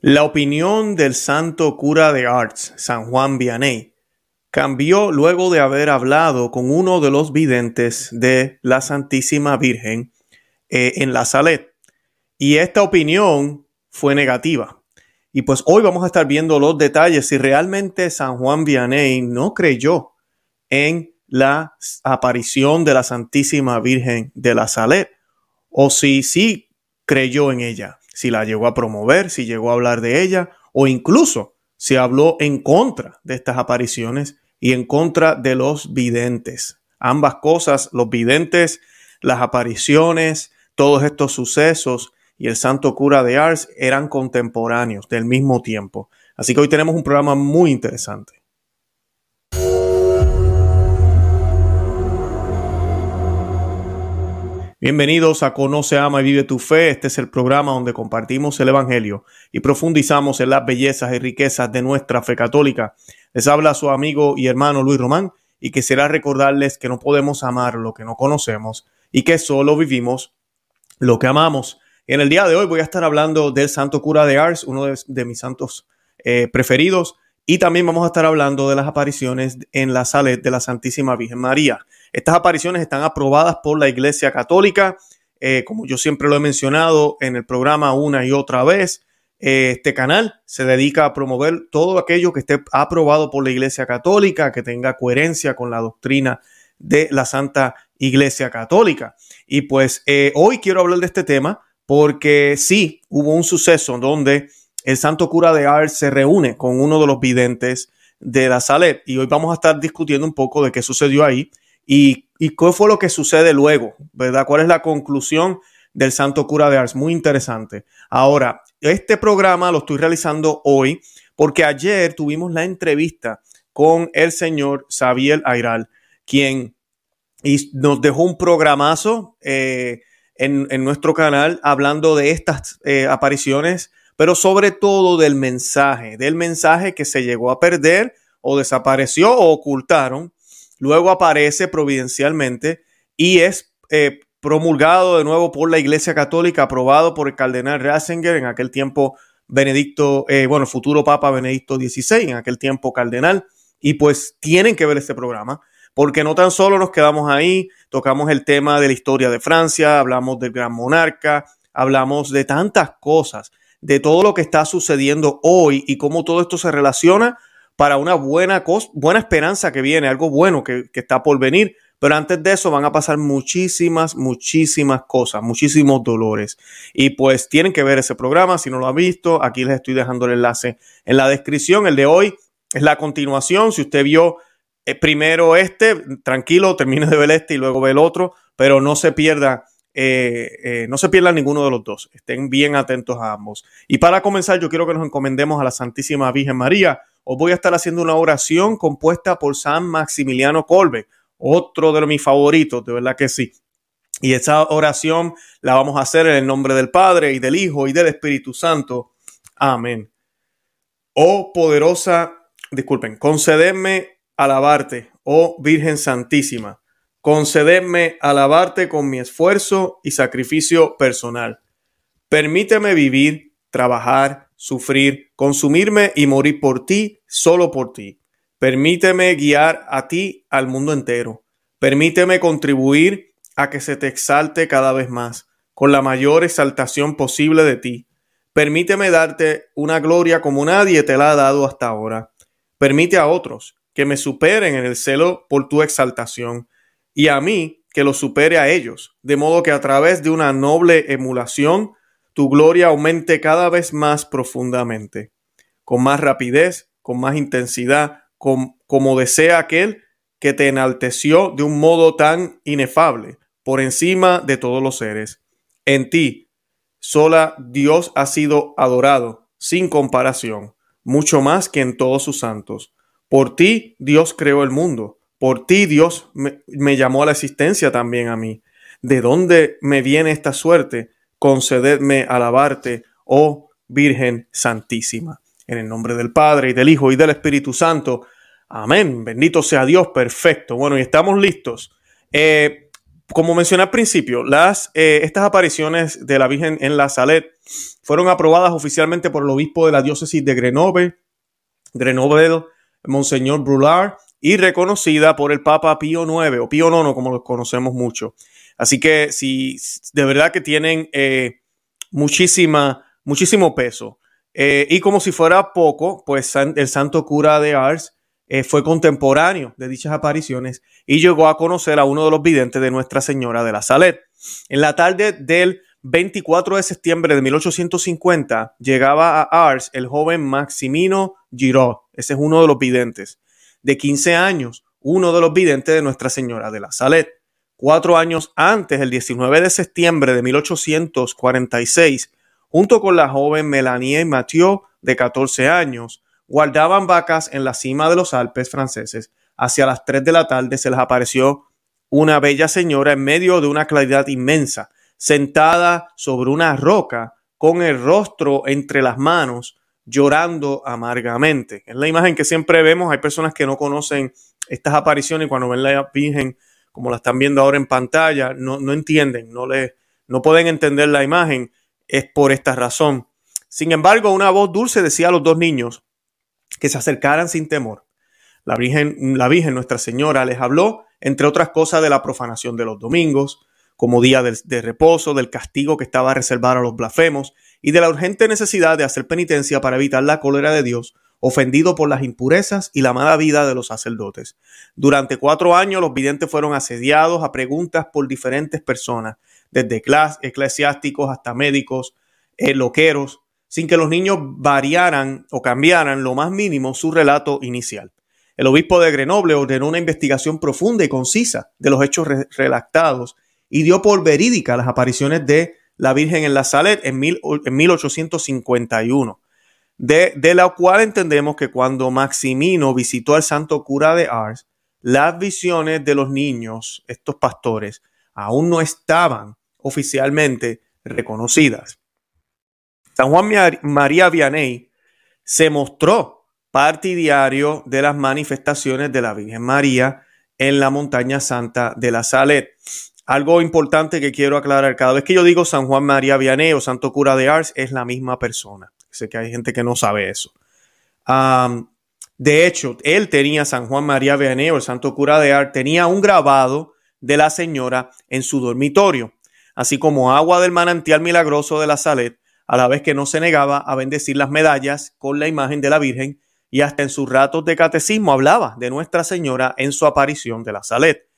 La opinión del santo cura de Arts, San Juan Vianney, cambió luego de haber hablado con uno de los videntes de la Santísima Virgen eh, en la Salet. Y esta opinión fue negativa. Y pues hoy vamos a estar viendo los detalles si realmente San Juan Vianney no creyó en la aparición de la Santísima Virgen de la Salet o si sí creyó en ella si la llegó a promover, si llegó a hablar de ella o incluso si habló en contra de estas apariciones y en contra de los videntes. Ambas cosas, los videntes, las apariciones, todos estos sucesos y el santo cura de Ars eran contemporáneos del mismo tiempo. Así que hoy tenemos un programa muy interesante. Bienvenidos a Conoce, Ama y Vive tu Fe. Este es el programa donde compartimos el Evangelio y profundizamos en las bellezas y riquezas de nuestra fe católica. Les habla su amigo y hermano Luis Román y quisiera recordarles que no podemos amar lo que no conocemos y que solo vivimos lo que amamos. En el día de hoy voy a estar hablando del Santo Cura de Ars, uno de, mis santos eh, preferidos, y también vamos a estar hablando de las apariciones en la Salet de la Santísima Virgen María. Estas apariciones están aprobadas por la Iglesia Católica, eh, como yo siempre lo he mencionado en el programa una y otra vez. Eh, este canal se dedica a promover todo aquello que esté aprobado por la Iglesia Católica, que tenga coherencia con la doctrina de la Santa Iglesia Católica. Y pues eh, hoy quiero hablar de este tema porque sí, hubo un suceso donde el santo cura de Ars se reúne con uno de los videntes de la Salet y hoy vamos a estar discutiendo un poco de qué sucedió ahí y, qué fue lo que sucede luego, ¿verdad? ¿Cuál es la conclusión del Santo Cura de Ars? Muy interesante. Ahora, este programa lo estoy realizando hoy porque ayer tuvimos la entrevista con el señor Xavier Airal, quien nos dejó un programazo eh, en, nuestro canal hablando de estas eh, apariciones, pero sobre todo del mensaje, del mensaje que se llegó a perder o desapareció o ocultaron luego aparece providencialmente y es eh, promulgado de nuevo por la Iglesia Católica, aprobado por el cardenal Ratzinger, en aquel tiempo Benedicto, eh, bueno, futuro Papa Benedicto XVI, en aquel tiempo cardenal, y pues tienen que ver este programa, porque no tan solo nos quedamos ahí, tocamos el tema de la historia de Francia, hablamos del gran monarca, hablamos de tantas cosas, de todo lo que está sucediendo hoy y cómo todo esto se relaciona para una buena, buena esperanza que viene, algo bueno que, está por venir. Pero antes de eso van a pasar muchísimas, muchísimas cosas, muchísimos dolores. Y pues tienen que ver ese programa. Si no lo han visto, aquí les estoy dejando el enlace en la descripción. El de hoy es la continuación. Si usted vio eh, primero este, tranquilo, termine de ver este y luego ve el otro. Pero no se pierda eh, eh, no se pierdan ninguno de los dos. Estén bien atentos a ambos. Y para comenzar, yo quiero que nos encomendemos a la Santísima Virgen María. Os voy a estar haciendo una oración compuesta por San Maximiliano Colbe, otro de mis favoritos, de verdad que sí. Y esa oración la vamos a hacer en el nombre del Padre y del Hijo y del Espíritu Santo. Amén. Oh poderosa, disculpen, concedeme alabarte, oh Virgen Santísima Concedeme alabarte con mi esfuerzo y sacrificio personal. Permíteme vivir, trabajar, sufrir, consumirme y morir por ti, solo por ti. Permíteme guiar a ti al mundo entero. Permíteme contribuir a que se te exalte cada vez más, con la mayor exaltación posible de ti. Permíteme darte una gloria como nadie te la ha dado hasta ahora. Permite a otros que me superen en el celo por tu exaltación y a mí que lo supere a ellos, de modo que a través de una noble emulación tu gloria aumente cada vez más profundamente, con más rapidez, con más intensidad, como desea aquel que te enalteció de un modo tan inefable, por encima de todos los seres. En ti, sola Dios ha sido adorado, sin comparación, mucho más que en todos sus santos. Por ti Dios creó el mundo por ti Dios me, llamó a la existencia también a mí. ¿De dónde me viene esta suerte? Concededme alabarte, oh Virgen Santísima. En el nombre del Padre y del Hijo y del Espíritu Santo. Amén. Bendito sea Dios. Perfecto. Bueno, y estamos listos. Eh, como mencioné al principio, las, eh, estas apariciones de la Virgen en la Salet fueron aprobadas oficialmente por el obispo de la diócesis de Grenoble, Grenoble, Monseñor Brulard, y reconocida por el Papa Pío IX o Pío IX, como lo conocemos mucho. Así que si de verdad que tienen eh, muchísima, muchísimo peso. Eh, y como si fuera poco, pues el santo cura de Ars eh, fue contemporáneo de dichas apariciones y llegó a conocer a uno de los videntes de Nuestra Señora de la Salet. En la tarde del 24 de septiembre de 1850 llegaba a Ars el joven Maximino Giraud. Ese es uno de los videntes. De 15 años, uno de los videntes de Nuestra Señora de la Salet. Cuatro años antes, el 19 de septiembre de 1846, junto con la joven Melanie Mathieu, de 14 años, guardaban vacas en la cima de los Alpes franceses. Hacia las 3 de la tarde se les apareció una bella señora en medio de una claridad inmensa, sentada sobre una roca, con el rostro entre las manos, llorando amargamente. Es la imagen que siempre vemos. Hay personas que no conocen estas apariciones y cuando ven la Virgen como la están viendo ahora en pantalla, no, no entienden, no, le, no pueden entender la imagen, es por esta razón. Sin embargo, una voz dulce decía a los dos niños que se acercaran sin temor. La Virgen, la Virgen Nuestra Señora les habló, entre otras cosas, de la profanación de los domingos, como día de, de, reposo, del castigo que estaba reservado a los blasfemos y de la urgente necesidad de hacer penitencia para evitar la cólera de Dios ofendido por las impurezas y la mala vida de los sacerdotes. Durante cuatro años los videntes fueron asediados a preguntas por diferentes personas, desde eclesiásticos hasta médicos, eh, loqueros, sin que los niños variaran o cambiaran lo más mínimo su relato inicial. El obispo de Grenoble ordenó una investigación profunda y concisa de los hechos relactados y dio por verídica las apariciones de la Virgen en la Salet en, en 1851 de, la cual entendemos que cuando Maximino visitó al santo cura de Ars, las visiones de los niños, estos pastores, aún no estaban oficialmente reconocidas. San Juan María Vianney se mostró partidario de las manifestaciones de la Virgen María en la montaña santa de la Salet. Algo importante que quiero aclarar, cada vez que yo digo San Juan María Vianney o Santo Cura de Ars, es la misma persona. Sé que hay gente que no sabe eso. de hecho, él tenía, San Juan María Vianeo, el santo cura de Art, tenía un grabado de la señora en su dormitorio, así como agua del manantial milagroso de la Salet, a la vez que no se negaba a bendecir las medallas con la imagen de la Virgen y hasta en sus ratos de catecismo hablaba de Nuestra Señora en su aparición de la Salet.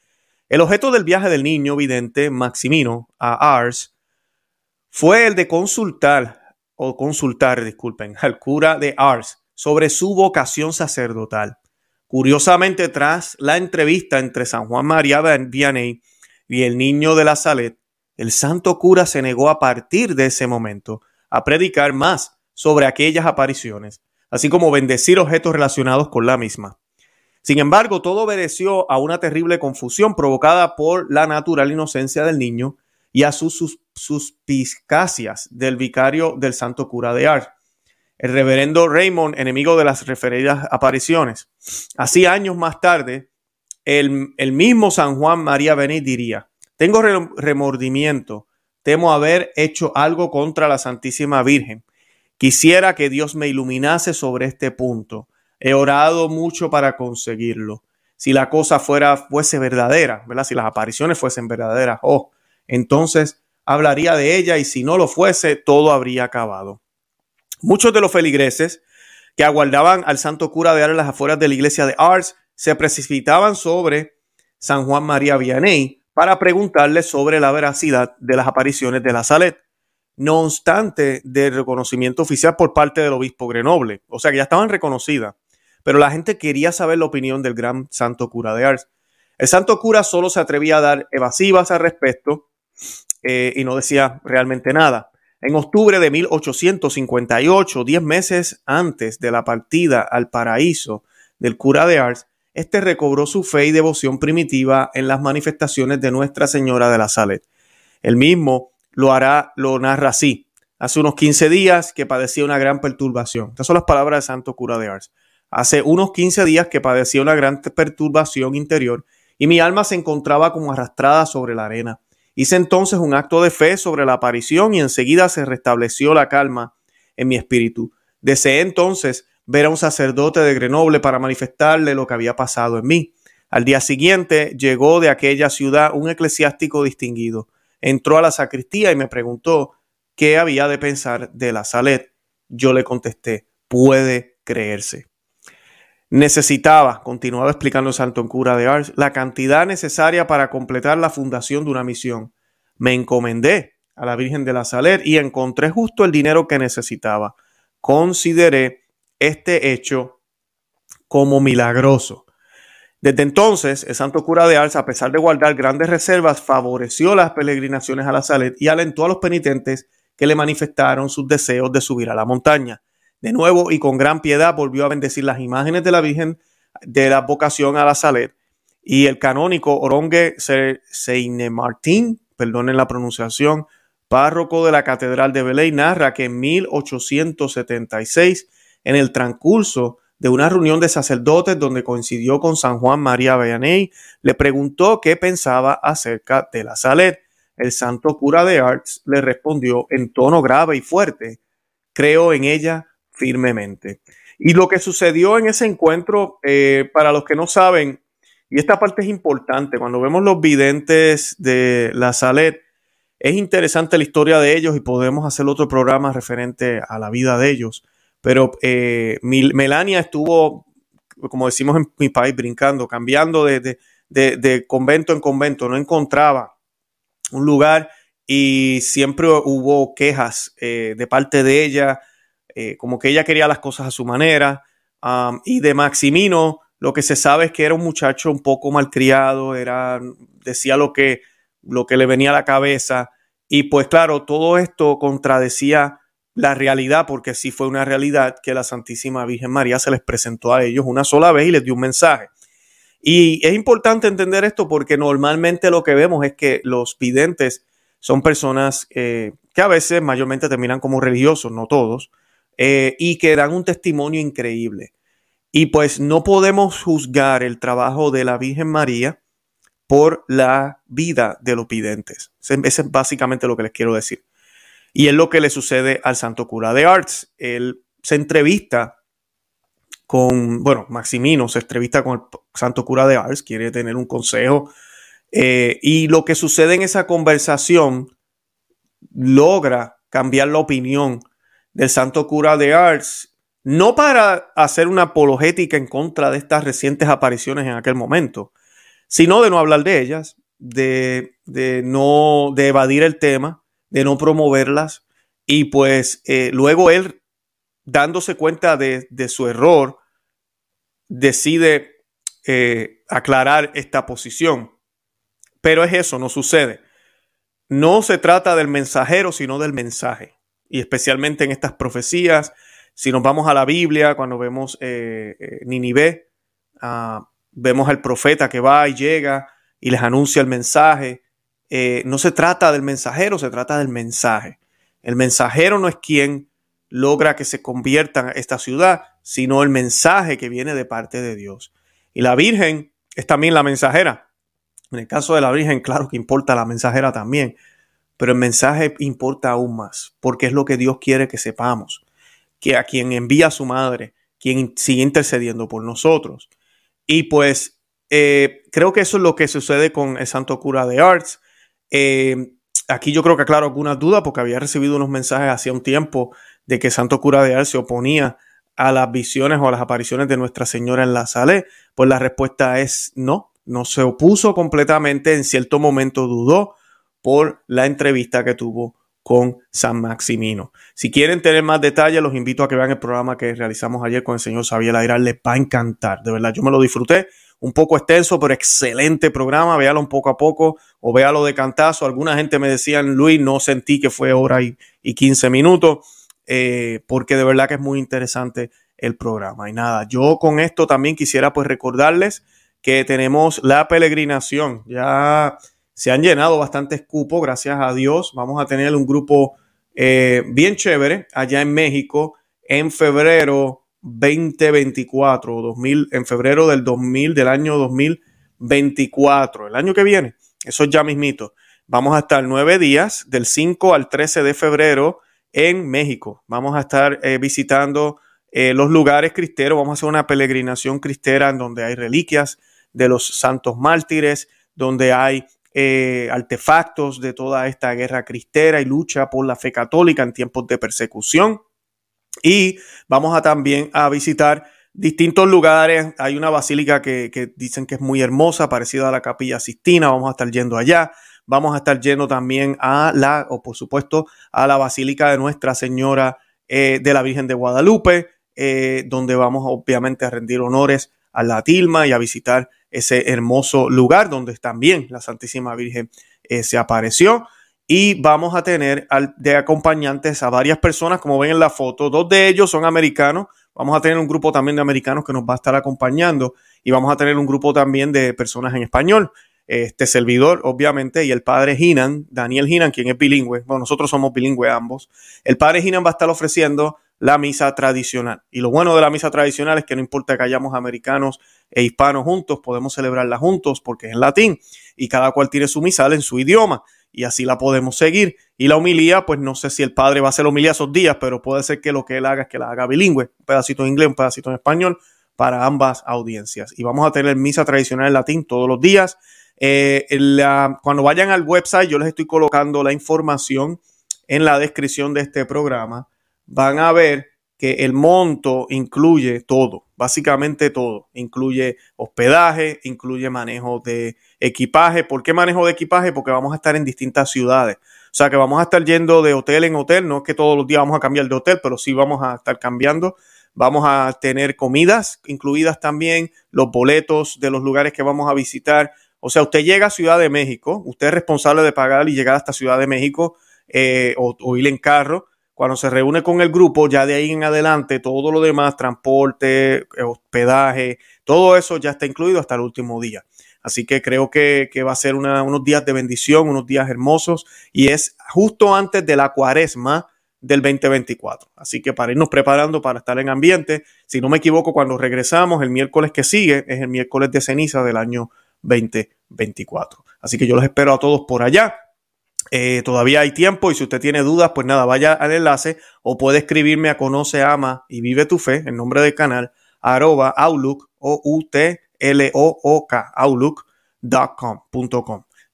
El objeto del viaje del niño vidente Maximino a Ars fue el de consultar o consultar, disculpen, al cura de Ars sobre su vocación sacerdotal. Curiosamente, tras la entrevista entre San Juan María Vianney y el niño de la Salet, el santo cura se negó a partir de ese momento a predicar más sobre aquellas apariciones, así como bendecir objetos relacionados con la misma. Sin embargo, todo obedeció a una terrible confusión provocada por la natural inocencia del niño y a sus suspicacias del vicario del santo cura de Ars, el reverendo Raymond, enemigo de las referidas apariciones. Así años más tarde, el, el mismo San Juan María Benet diría, tengo remordimiento, temo haber hecho algo contra la Santísima Virgen. Quisiera que Dios me iluminase sobre este punto. He orado mucho para conseguirlo. Si la cosa fuera, fuese verdadera, ¿verdad? Si las apariciones fuesen verdaderas, oh, entonces hablaría de ella y si no lo fuese, todo habría acabado. Muchos de los feligreses que aguardaban al santo cura de Ars en las afueras de la iglesia de Ars se precipitaban sobre San Juan María Vianney para preguntarle sobre la veracidad de las apariciones de la Salet, no obstante del reconocimiento oficial por parte del obispo Grenoble, o sea que ya estaban reconocidas, pero la gente quería saber la opinión del gran santo cura de Ars. El santo cura solo se atrevía a dar evasivas al respecto eh, y no decía realmente nada. En octubre de 1858, diez meses antes de la partida al paraíso del cura de Ars, este recobró su fe y devoción primitiva en las manifestaciones de Nuestra Señora de la Salet. El mismo lo hará, lo narra así. Hace unos 15 días que padecía una gran perturbación. Estas son las palabras del santo cura de Ars. Hace unos 15 días que padecía una gran perturbación interior y mi alma se encontraba como arrastrada sobre la arena. Hice entonces un acto de fe sobre la aparición y enseguida se restableció la calma en mi espíritu. Deseé entonces ver a un sacerdote de Grenoble para manifestarle lo que había pasado en mí. Al día siguiente llegó de aquella ciudad un eclesiástico distinguido. Entró a la sacristía y me preguntó qué había de pensar de la Salet. Yo le contesté, puede creerse. Necesitaba, continuaba explicando el santo cura de Ars, la cantidad necesaria para completar la fundación de una misión. Me encomendé a la Virgen de la Saler y encontré justo el dinero que necesitaba. Consideré este hecho como milagroso. Desde entonces, el santo cura de Ars, a pesar de guardar grandes reservas, favoreció las peregrinaciones a la Salet y alentó a los penitentes que le manifestaron sus deseos de subir a la montaña. De nuevo y con gran piedad volvió a bendecir las imágenes de la Virgen de la vocación a la Salet y el canónico Orongue Seine Martín, perdonen la pronunciación, párroco de la Catedral de Belén, narra que en 1876, en el transcurso de una reunión de sacerdotes donde coincidió con San Juan María Vianney, le preguntó qué pensaba acerca de la Salet. El santo cura de Arts le respondió en tono grave y fuerte, creo en ella firmemente. Y lo que sucedió en ese encuentro, eh, para los que no saben, y esta parte es importante, cuando vemos los videntes de la Salet, es interesante la historia de ellos y podemos hacer otro programa referente a la vida de ellos. Pero eh, Melania estuvo, como decimos en mi país, brincando, cambiando de, de, convento en convento, no encontraba un lugar y siempre hubo quejas eh, de parte de ella eh, como que ella quería las cosas a su manera. y de Maximino, lo que se sabe es que era un muchacho un poco malcriado, era, decía lo que, lo que le venía a la cabeza. Y pues claro, todo esto contradecía la realidad, porque sí fue una realidad que la Santísima Virgen María se les presentó a ellos una sola vez y les dio un mensaje. Y es importante entender esto porque normalmente lo que vemos es que los videntes son personas eh, que a veces mayormente terminan como religiosos, no todos, eh, y que dan un testimonio increíble. Y pues no podemos juzgar el trabajo de la Virgen María por la vida de los videntes. Ese es básicamente lo que les quiero decir. Y es lo que le sucede al santo cura de Arts. Él se entrevista con, bueno, Maximino se entrevista con el santo cura de Arts, quiere tener un consejo. Eh, y lo que sucede en esa conversación logra cambiar la opinión del santo cura de Ars, no para hacer una apologética en contra de estas recientes apariciones en aquel momento, sino de no hablar de ellas, de, no de evadir el tema, de no promoverlas y pues eh, luego él dándose cuenta de, su error decide eh, aclarar esta posición. Pero es eso, no sucede. No se trata del mensajero, sino del mensaje y especialmente en estas profecías. Si nos vamos a la Biblia, cuando vemos eh, eh Ninive, ah, vemos al profeta que va y llega y les anuncia el mensaje. Eh, no se trata del mensajero, se trata del mensaje. El mensajero no es quien logra que se convierta esta ciudad, sino el mensaje que viene de parte de Dios. Y la Virgen es también la mensajera. En el caso de la Virgen, claro que importa la mensajera también, pero el mensaje importa aún más, porque es lo que Dios quiere que sepamos, que a quien envía a su madre, quien sigue intercediendo por nosotros. Y pues eh, creo que eso es lo que sucede con el santo cura de Arts. Eh, aquí yo creo que aclaro algunas dudas porque había recibido unos mensajes hacía un tiempo de que santo cura de Arts se oponía a las visiones o a las apariciones de Nuestra Señora en la sala. Pues la respuesta es no, no se opuso completamente, en cierto momento dudó, por la entrevista que tuvo con San Maximino. Si quieren tener más detalles, los invito a que vean el programa que realizamos ayer con el señor Xavier Airal. Les va a encantar, de verdad. Yo me lo disfruté. Un poco extenso, pero excelente programa. Véalo un poco a poco o véalo de cantazo. Alguna gente me decía, Luis, no sentí que fue hora y, y 15 minutos, eh, porque de verdad que es muy interesante el programa. Y nada, yo con esto también quisiera pues recordarles que tenemos la peregrinación. Ya se han llenado bastantes cupos, gracias a Dios. Vamos a tener un grupo eh, bien chévere allá en México en febrero 2024, 2000, en febrero del 2000, del año 2024. 2024, el año que viene. Eso es ya mismito. Vamos a estar nueve días, del 5 al 13 de febrero, en México. Vamos a estar eh, visitando eh, los lugares cristeros. Vamos a hacer una peregrinación cristera en donde hay reliquias de los santos mártires, donde hay eh, artefactos de toda esta guerra cristera y lucha por la fe católica en tiempos de persecución. Y vamos a también a visitar distintos lugares. Hay una basílica que, dicen que es muy hermosa, parecida a la capilla Sistina. Vamos a estar yendo allá. Vamos a estar yendo también a la, o por supuesto, a la basílica de Nuestra Señora eh, de la Virgen de Guadalupe, eh, donde vamos obviamente a rendir honores a la tilma y a visitar ese hermoso lugar donde también la Santísima Virgen eh, se apareció. Y vamos a tener de acompañantes a varias personas, como ven en la foto. Dos de ellos son americanos. Vamos a tener un grupo también de americanos que nos va a estar acompañando. Y vamos a tener un grupo también de personas en español. Este servidor, obviamente, y el padre Hinan, Daniel Hinan, quien es bilingüe. Bueno, nosotros somos bilingües ambos. El padre Hinan va a estar ofreciendo la misa tradicional. Y lo bueno de la misa tradicional es que no importa que hayamos americanos e hispanos juntos, podemos celebrarla juntos porque es en latín y cada cual tiene su misal en su idioma y así la podemos seguir. Y la homilía, pues no sé si el padre va a hacer homilía esos días, pero puede ser que lo que él haga es que la haga bilingüe, un pedacito en inglés, un pedacito en español para ambas audiencias. Y vamos a tener misa tradicional en latín todos los días. Eh, cuando vayan al website, yo les estoy colocando la información en la descripción de este programa van a ver que el monto incluye todo, básicamente todo. Incluye hospedaje, incluye manejo de equipaje. ¿Por qué manejo de equipaje? Porque vamos a estar en distintas ciudades. O sea que vamos a estar yendo de hotel en hotel. No es que todos los días vamos a cambiar de hotel, pero sí vamos a estar cambiando. Vamos a tener comidas incluidas también, los boletos de los lugares que vamos a visitar. O sea, usted llega a Ciudad de México, usted es responsable de pagar y llegar hasta Ciudad de México eh, o, o ir en carro cuando se reúne con el grupo, ya de ahí en adelante, todo lo demás, transporte, hospedaje, todo eso ya está incluido hasta el último día. Así que creo que, va a ser unos días de bendición, unos días hermosos y es justo antes de la cuaresma del 2024. Así que para irnos preparando para estar en ambiente, si no me equivoco, cuando regresamos el miércoles que sigue es el miércoles de ceniza del año 2024. Así que yo los espero a todos por allá. Eh, todavía hay tiempo y si usted tiene dudas, pues nada, vaya al enlace o puede escribirme a Conoce, Ama y Vive tu Fe, en nombre del canal, arroba outlook, o u t l o o k outlook.com.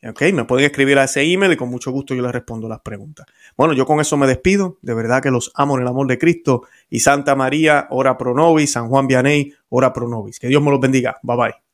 Ok, me pueden escribir a ese email y con mucho gusto yo les respondo las preguntas. Bueno, yo con eso me despido. De verdad que los amo en el amor de Cristo. Y Santa María, ora pro nobis. San Juan Vianney, ora pro nobis. Que Dios me los bendiga. Bye bye.